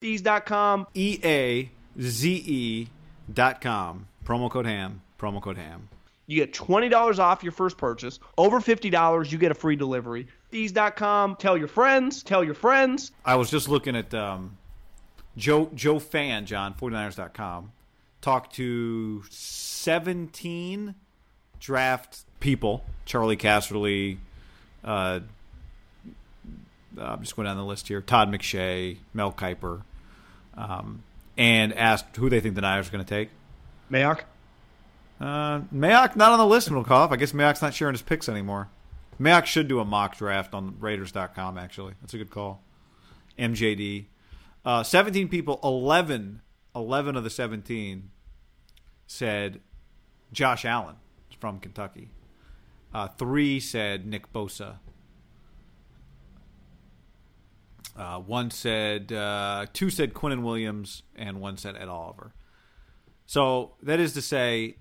Eaze.com. E A Z E dot com. Promo code ham. Promo code ham. You get $20 off your first purchase. Over $50, you get a free delivery. Eaze.com. Tell your friends. Tell your friends. I was just looking at um, Joe Joe Fann, John, 49ers.com, talked to 17 draft people. Charley Casserly, uh, I'm just going down the list here. Todd McShay, Mel Kiper, um, and asked who they think the Niners are going to take. Mayock. Uh, Mayock not on the list, Middlecoff. I guess Mayock's not sharing his picks anymore. Mayock should do a mock draft on Raiders.com, actually. That's a good call. MJD. Uh, 17 people, 11, 11 of the 17 said Josh Allen from Kentucky. Uh, three said Nick Bosa. Uh, one said, uh, two said Quinnen Williams, and one said Ed Oliver. So that is to say,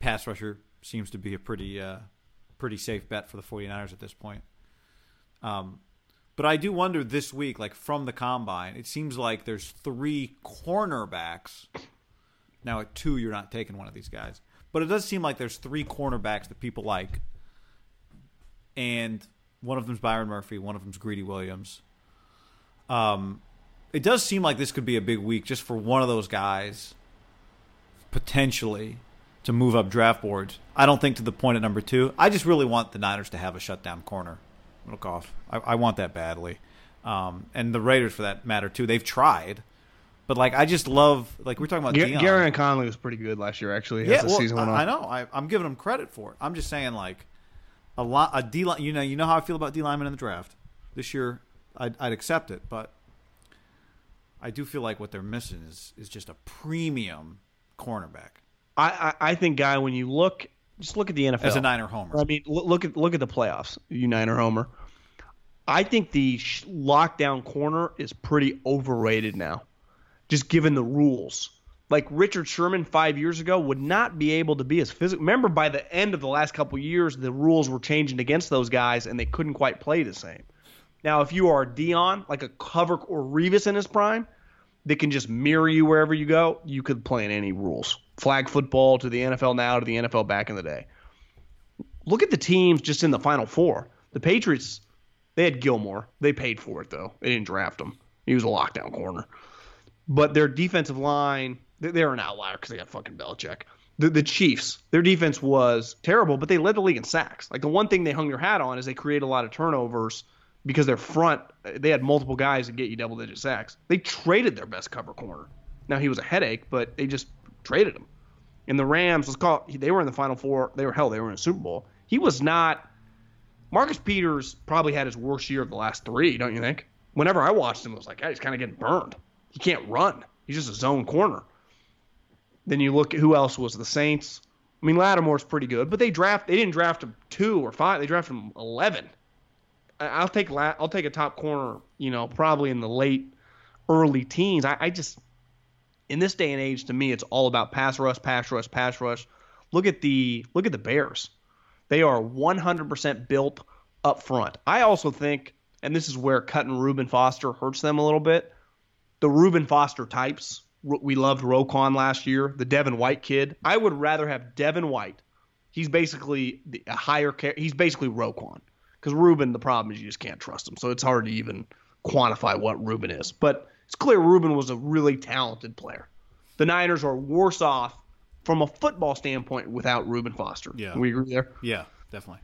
pass rusher seems to be a pretty uh, pretty safe bet for the 49ers at this point. Um, but I do wonder this week, like from the combine, it seems like there's three cornerbacks. Now at two, you're not taking one of these guys, but it does seem like there's three cornerbacks that people like, and one of them's Byron Murphy, one of them's Greedy Williams. Um, it does seem like this could be a big week just for one of those guys, potentially to move up draft boards. I don't think to the point at number two. I just really want the Niners to have a shutdown corner. Look off. I, I want that badly. Um, and the Raiders, for that matter, too. They've tried. But, like, I just love, like, we're talking about Deion. Gareon Conley was pretty good last year, actually. Yeah, well, season went I, on. I know. I, I'm giving them credit for it. I'm just saying, like, a lot, a D line, you know, you know how I feel about D linemen in the draft. This year, I'd, I'd accept it, but I do feel like what they're missing is is just a premium cornerback. I, I, I think, Guy, when you look, just look at the NFL. As a Niner homer. I mean, look, at look at the playoffs, you Niner homer. I think the lockdown corner is pretty overrated now, just given the rules. Like Richard Sherman five years ago would not be able to be as physical. Remember, by the end of the last couple years, the rules were changing against those guys, and they couldn't quite play the same. Now, if you are Deion, like a cover or Revis in his prime, that can just mirror you wherever you go, you could play in any rules. Flag football to the NFL now to the NFL back in the day. Look at the teams just in the Final Four. The Patriots, they had Gilmore. They paid for it though. They didn't draft him. He was a lockdown corner. But their defensive line, they- they're an outlier because they got fucking Belichick. The, the Chiefs, their defense was terrible, but they led the league in sacks. Like the one thing they hung their hat on is they create a lot of turnovers because their front, they had multiple guys that get you double digit sacks. They traded their best cover corner. Now he was a headache, but they just traded him. And the Rams, let's call it, they were in the Final Four. They were hell, they were in a Super Bowl. He was not. Marcus Peters probably had his worst year of the last three, don't you think? Whenever I watched him, it was like, yeah, he's kind of getting burned. He can't run. He's just a zone corner. Then you look at who else was the Saints. I mean, Lattimore's pretty good, but they draft they didn't draft him two or five. They drafted him eleven. I'll take la- I'll take a top corner. You know, probably in the late, early teens. I, I just in this day and age, to me, it's all about pass rush, pass rush, pass rush. Look at the look at the Bears. They are 100% built up front. I also think, and this is where cutting Reuben Foster hurts them a little bit. The Reuben Foster types. We loved Roquan last year, the Devin White kid. I would rather have Devin White. He's basically a higher. He's basically Roquan because Reuben, The problem is you just can't trust him, so it's hard to even quantify what Reuben is. But it's clear Reuben was a really talented player. The Niners are worse off from a football standpoint without Reuben Foster. Yeah. we agree there. Yeah, definitely.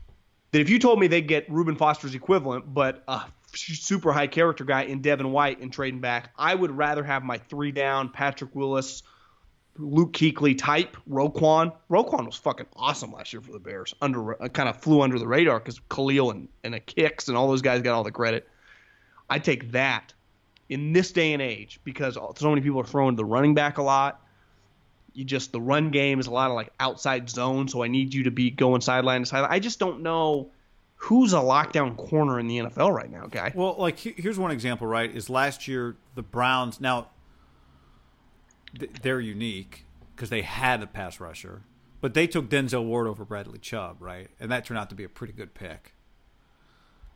That if you told me they'd get Reuben Foster's equivalent, but a super high character guy in Devin White and trading back, I would rather have my three down Patrick Willis, Luke Kuechly type Roquan. Roquan was fucking awesome last year for the Bears. Under uh, kind of flew under the radar because Khalil and and Hicks and all those guys got all the credit. I take that in this day and age because so many people are throwing the running back a lot you just the run game is a lot of like outside zone, so I need you to be going sideline to sideline. I just don't know who's a lockdown corner in the NFL right now, guy. Well, like here's one example, right? Is last year the Browns now they're unique because they had a pass rusher, but they took Denzel Ward over Bradley Chubb, right? And that turned out to be a pretty good pick.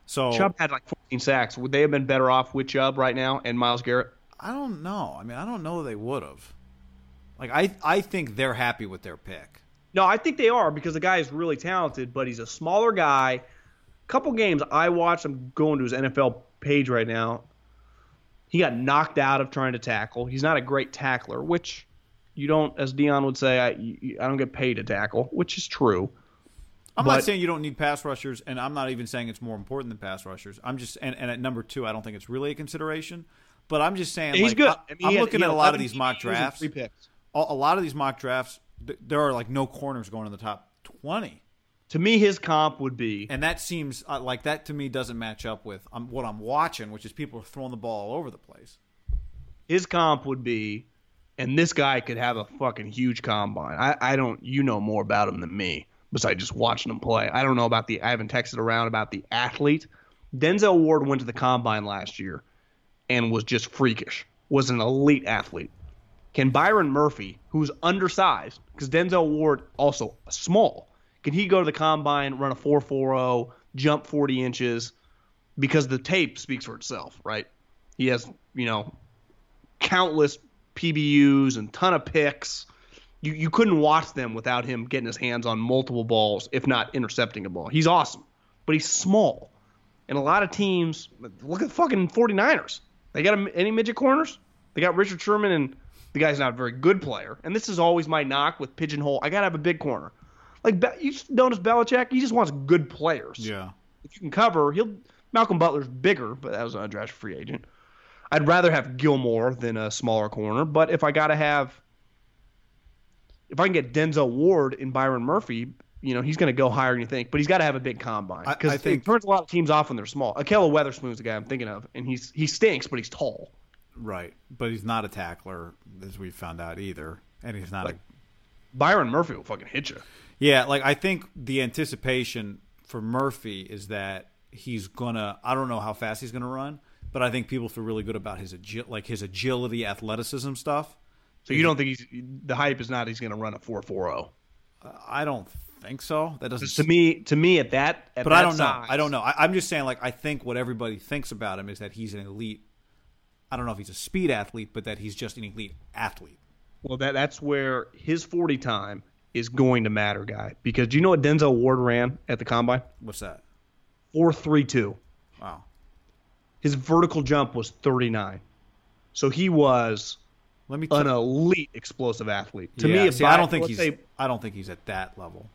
So Chubb had like 14 sacks. Would they have been better off with Chubb right now and Myles Garrett? I don't know. I mean, I don't know they would have. Like I I think they're happy with their pick. No, I think they are because the guy is really talented, but he's a smaller guy. Couple games I watched. I'm going to his NFL page right now. He got knocked out of trying to tackle. He's not a great tackler, which you don't, as Deion would say, I, I don't get paid to tackle, which is true. I'm but, not saying you don't need pass rushers, and I'm not even saying it's more important than pass rushers. I'm just and, and at number two, I don't think it's really a consideration. But I'm just saying, he's like, good. I, I mean, am looking at a lot of these mock drafts. Three picks a lot of these mock drafts, there are like no corners going in the top 20. To me, his comp would be, and that seems uh, like that to me doesn't match up with um, what I'm watching, which is people are throwing the ball all over the place. His comp would be, and this guy could have a fucking huge combine. I, I don't, you know more about him than me, besides just watching him play. I don't know about the, I haven't texted around about the athlete. Denzel Ward went to the combine last year and was just freakish, was an elite athlete. Can Byron Murphy, who's undersized, because Denzel Ward also small, can he go to the combine, run a 4.40, jump 40 inches? Because the tape speaks for itself, right? He has, you know, countless PBUs and ton of picks. You you couldn't watch them without him getting his hands on multiple balls, if not intercepting a ball. He's awesome, but he's small. And a lot of teams, look at fucking 49ers. They got any midget corners? They got Richard Sherman and the guy's not a very good player. And this is always my knock with pigeonhole. I gotta have a big corner. Like you notice Belichick, he just wants good players. Yeah. If you can cover, he'll. Malcolm Butler's bigger, but that was an undrafted free agent. I'd rather have Gilmore than a smaller corner. But if I gotta have, if I can get Denzel Ward and Byron Murphy, you know he's going to go higher than you think. But he's got to have a big combine because it turns a lot of teams off when they're small. Ahkello Witherspoon's the guy I'm thinking of, and he's he stinks, but he's tall. Right, but he's not a tackler, as we found out either, and he's not like, a. Byron Murphy will fucking hit you. Yeah, like I think the anticipation for Murphy is that he's gonna. I don't know how fast he's gonna run, but I think people feel really good about his agi- like his agility, athleticism stuff. So you don't think he's the hype is not he's going to run a four four zero? Oh? Uh, I don't think so. That doesn't. To me, to me, at that, at but that I don't size, know. I don't know. I, I'm just saying, like, I think what everybody thinks about him is that he's an elite I don't know if he's a speed athlete, but that he's just an elite athlete. Well, that that's where his 40 time is going to matter, guy. Because do you know what Denzel Ward ran at the combine? What's that? 4.32. Wow. His vertical jump was 39. So he was Let me t- an elite explosive athlete. To yeah, me, see, I don't think he's say, I don't think he's at that level.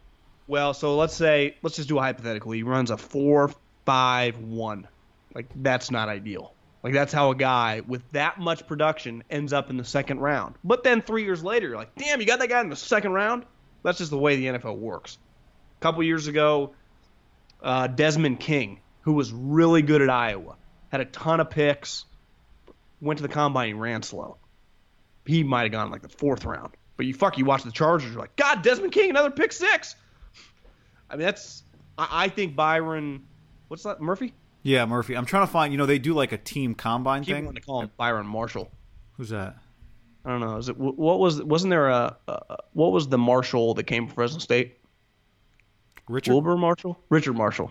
Well, so let's say let's just do a hypothetical. He runs a four five one. Like that's not ideal. Like that's how a guy with that much production ends up in the second round. But then three years later, you're like, damn, you got that guy in the second round. That's just the way the NFL works. A couple years ago, uh, Desmond King, who was really good at Iowa, had a ton of picks, went to the combine, and ran slow. He might have gone like the fourth round. But you fuck, you watch the Chargers, you're like, God, Desmond King, another pick six. I mean, that's. I, I think Byron, what's that, Murphy? Yeah, Murphy. I'm trying to find. You know, they do like a team combine Keep thing. wanting to call him Byron Marshall. Who's that? I don't know. Is it what was wasn't there a, a what was the Marshall that came from Fresno State? Richard. Wilber Marshall? Richard Marshall.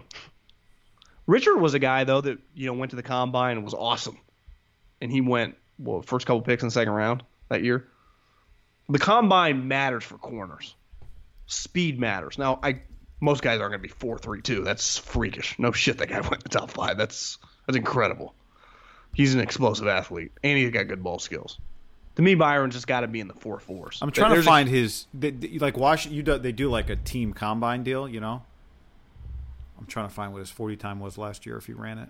Richard was a guy though that you know went to the combine and was awesome, and he went well first couple picks in the second round that year. The combine matters for corners. Speed matters. Now I most guys aren't going to be four three two. That's freakish. No shit, that guy went in the top five. That's that's incredible. He's an explosive athlete and he's got good ball skills. To me, Byron's just got to be in the four fours. I'm trying to There's a- find his. They, they- like Wash, you do, they do like a team combine deal. You know. I'm trying to find what his 40 time was last year if he ran it.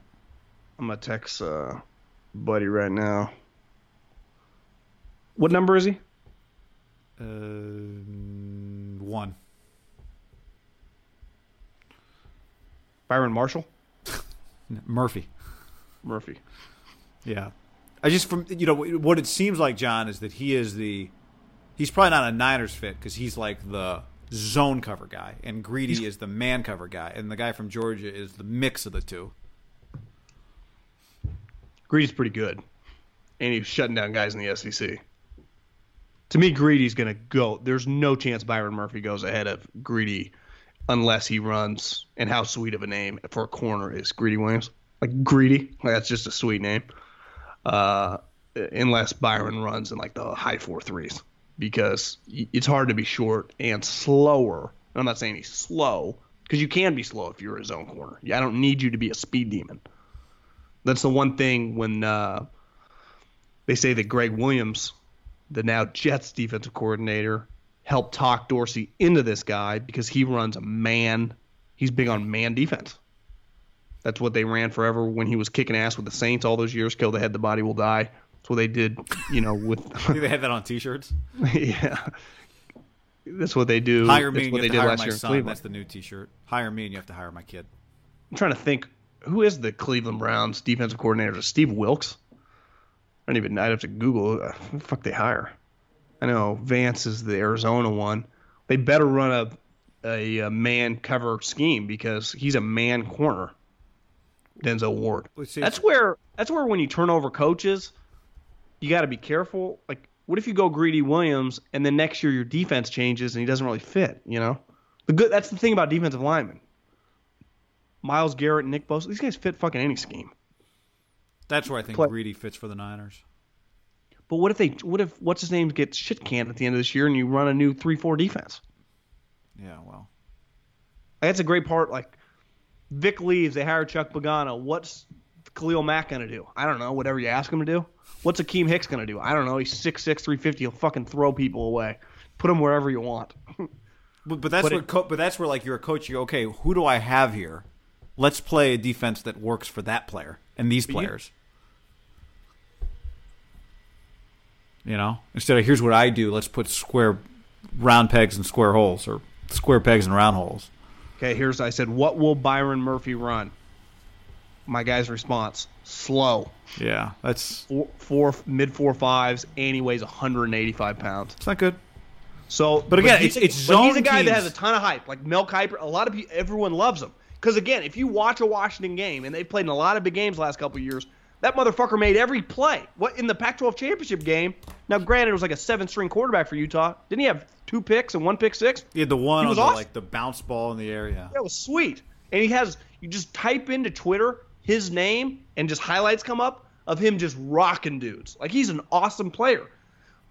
I'm gonna text uh, buddy right now. What number is he? Uh, one. Byron Marshall? Murphy. Murphy. Yeah. I just from you know what it seems like John is that he is the he's probably not a Niners fit because he's like the zone cover guy and Greedy is the man cover guy and the guy from Georgia is the mix of the two. Greedy's pretty good, and he's shutting down guys in the SEC. To me, Greedy's gonna go. There's no chance Byron Murphy goes ahead of Greedy unless he runs. And how sweet of a name for a corner is Greedy Williams? Like Greedy, like that's just a sweet name. Uh, unless Byron runs in like the high four threes, because it's hard to be short and slower. I'm not saying he's slow, because you can be slow if you're a zone corner. I don't need you to be a speed demon. That's the one thing when uh, they say that Gregg Williams, the now Jets defensive coordinator, helped talk Dorsey into this guy because he runs a man. He's big on man defense. That's what they ran forever when he was kicking ass with the Saints all those years. Kill the head, the body will die. That's what they did, you know, with they had that on T-shirts. yeah. That's what they do. Hire me That's and what you they have to did hire last my year in son. Cleveland. That's the new T-shirt. Hire me and you have to hire my kid. I'm trying to think who is the Cleveland Browns defensive coordinator? Is Steve Wilks? I don't even. I'd have to Google uh, who the fuck they hire. I know Vance is the Arizona one. They better run a a, a man cover scheme because he's a man corner. Denzel Ward. That's where that's where when you turn over coaches, you got to be careful. Like, what if you go Greedy Williams and then next year your defense changes and he doesn't really fit? You know, the good. That's the thing about defensive linemen. Myles Garrett Nick Bosa, these guys fit fucking any scheme. That's where I think Play- Greedy fits for the Niners. But what if they? What if what's his name gets shit canned at the end of this year and you run a new three four defense? Yeah, well, that's a great part. Like Vic leaves, they hire Chuck Pagano. What's Khalil Mack gonna do? I don't know. Whatever you ask him to do. What's Akiem Hicks gonna do? I don't know. He's 6'6", 350. He'll fucking throw people away. Put him wherever you want. but, but that's But where it- co- but that's where like you're a coach. You go, okay, who do I have here? Let's play a defense that works for that player and these you- players. You know, instead of here's what I do, let's put square round pegs and square holes, or square pegs and round holes. Okay, here's I said, what will Byron Murphy run? My guy's response: slow, Yeah, that's four, four mid four fives, and he weighs 185 pounds. it's not good. So, But again, he's it's- it's but he's a zone guy that has a ton of hype, like Mel Kiper. A lot of people, everyone loves him because again, if you watch a Washington game, and they've played in a lot of big games the last couple of years, that motherfucker made every play. What in the Pac-12 championship game? Now, granted, it was like a seven-string quarterback for Utah. Didn't he have two picks and one pick six? He had the one on was the, awesome. like the bounce ball in the air. Yeah, That was sweet. And he has you just type into Twitter his name and just highlights come up of him just rocking dudes. Like he's an awesome player.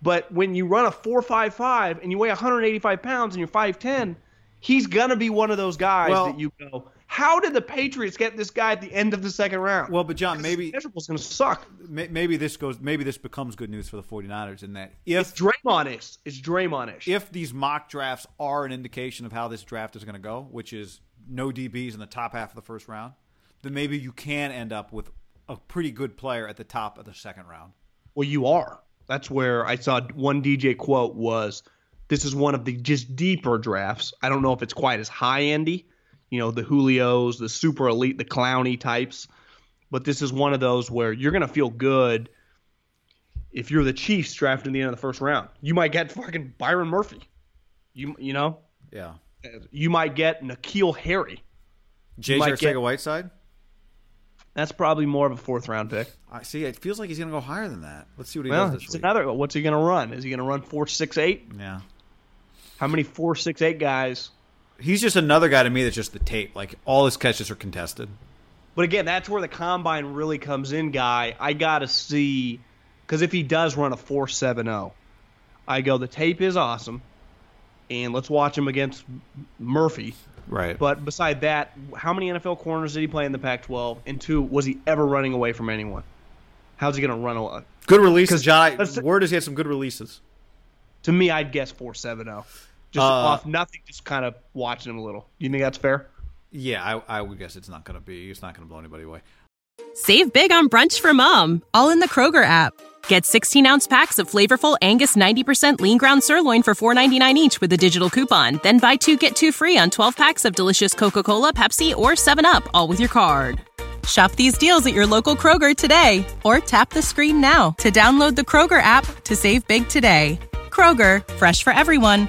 But when you run a four five five and you weigh 185 pounds and you're 5'10, he's gonna be one of those guys Well- that you go, how did the Patriots get this guy at the end of the second round? Well, but John, maybe schedule's gonna suck. maybe this goes maybe this becomes good news for the 49ers in that if It's Draymond-ish. It's Draymond-ish. if these mock drafts are an indication of how this draft is going to go, which is no DBs in the top half of the first round, then maybe you can end up with a pretty good player at the top of the second round. Well, you are. That's where I saw one DJ quote was, "This is one of the just deeper drafts. I don't know if it's quite as high endy, you know, the Julios, the super elite, the Clowney types, but this is one of those where you're gonna feel good if you're the Chiefs drafted in the end of the first round. You might get fucking Byron Murphy. You you know, Yeah. you might get N'Keal Harry. Might Arcega Whiteside? That's probably more of a fourth round pick. I see. It feels like he's going to go higher than that. Let's see what he Well, does this it's week. another. What's he going to run? Is he going to run four six eight? yeah. How many four six eight guys? He's just another guy to me that's just the tape. Like all his catches are contested. But again, that's where the combine really comes in, guy. I got to see because if he does run a four seven zero, I go the tape is awesome, and let's watch him against Murphy. Right. But beside that, how many NFL corners did he play in the Pac-12? And two, was he ever running away from anyone? How's he going to run away? good releases, John. Word is he had some good releases. To me, I'd guess four seven zero, just Uh, off nothing, just kind of watching him a little. You think that's fair? Yeah, I, I would guess it's not going to be. It's not going to blow anybody away. Save big on brunch for mom, all in the Kroger app. Get 16 ounce packs of flavorful Angus 90% lean ground sirloin for $4.99 each with a digital coupon. Then buy two get two free on 12 packs of delicious Coca Cola, Pepsi, or 7UP, all with your card. Shop these deals at your local Kroger today or tap the screen now to download the Kroger app to save big today. Kroger, fresh for everyone.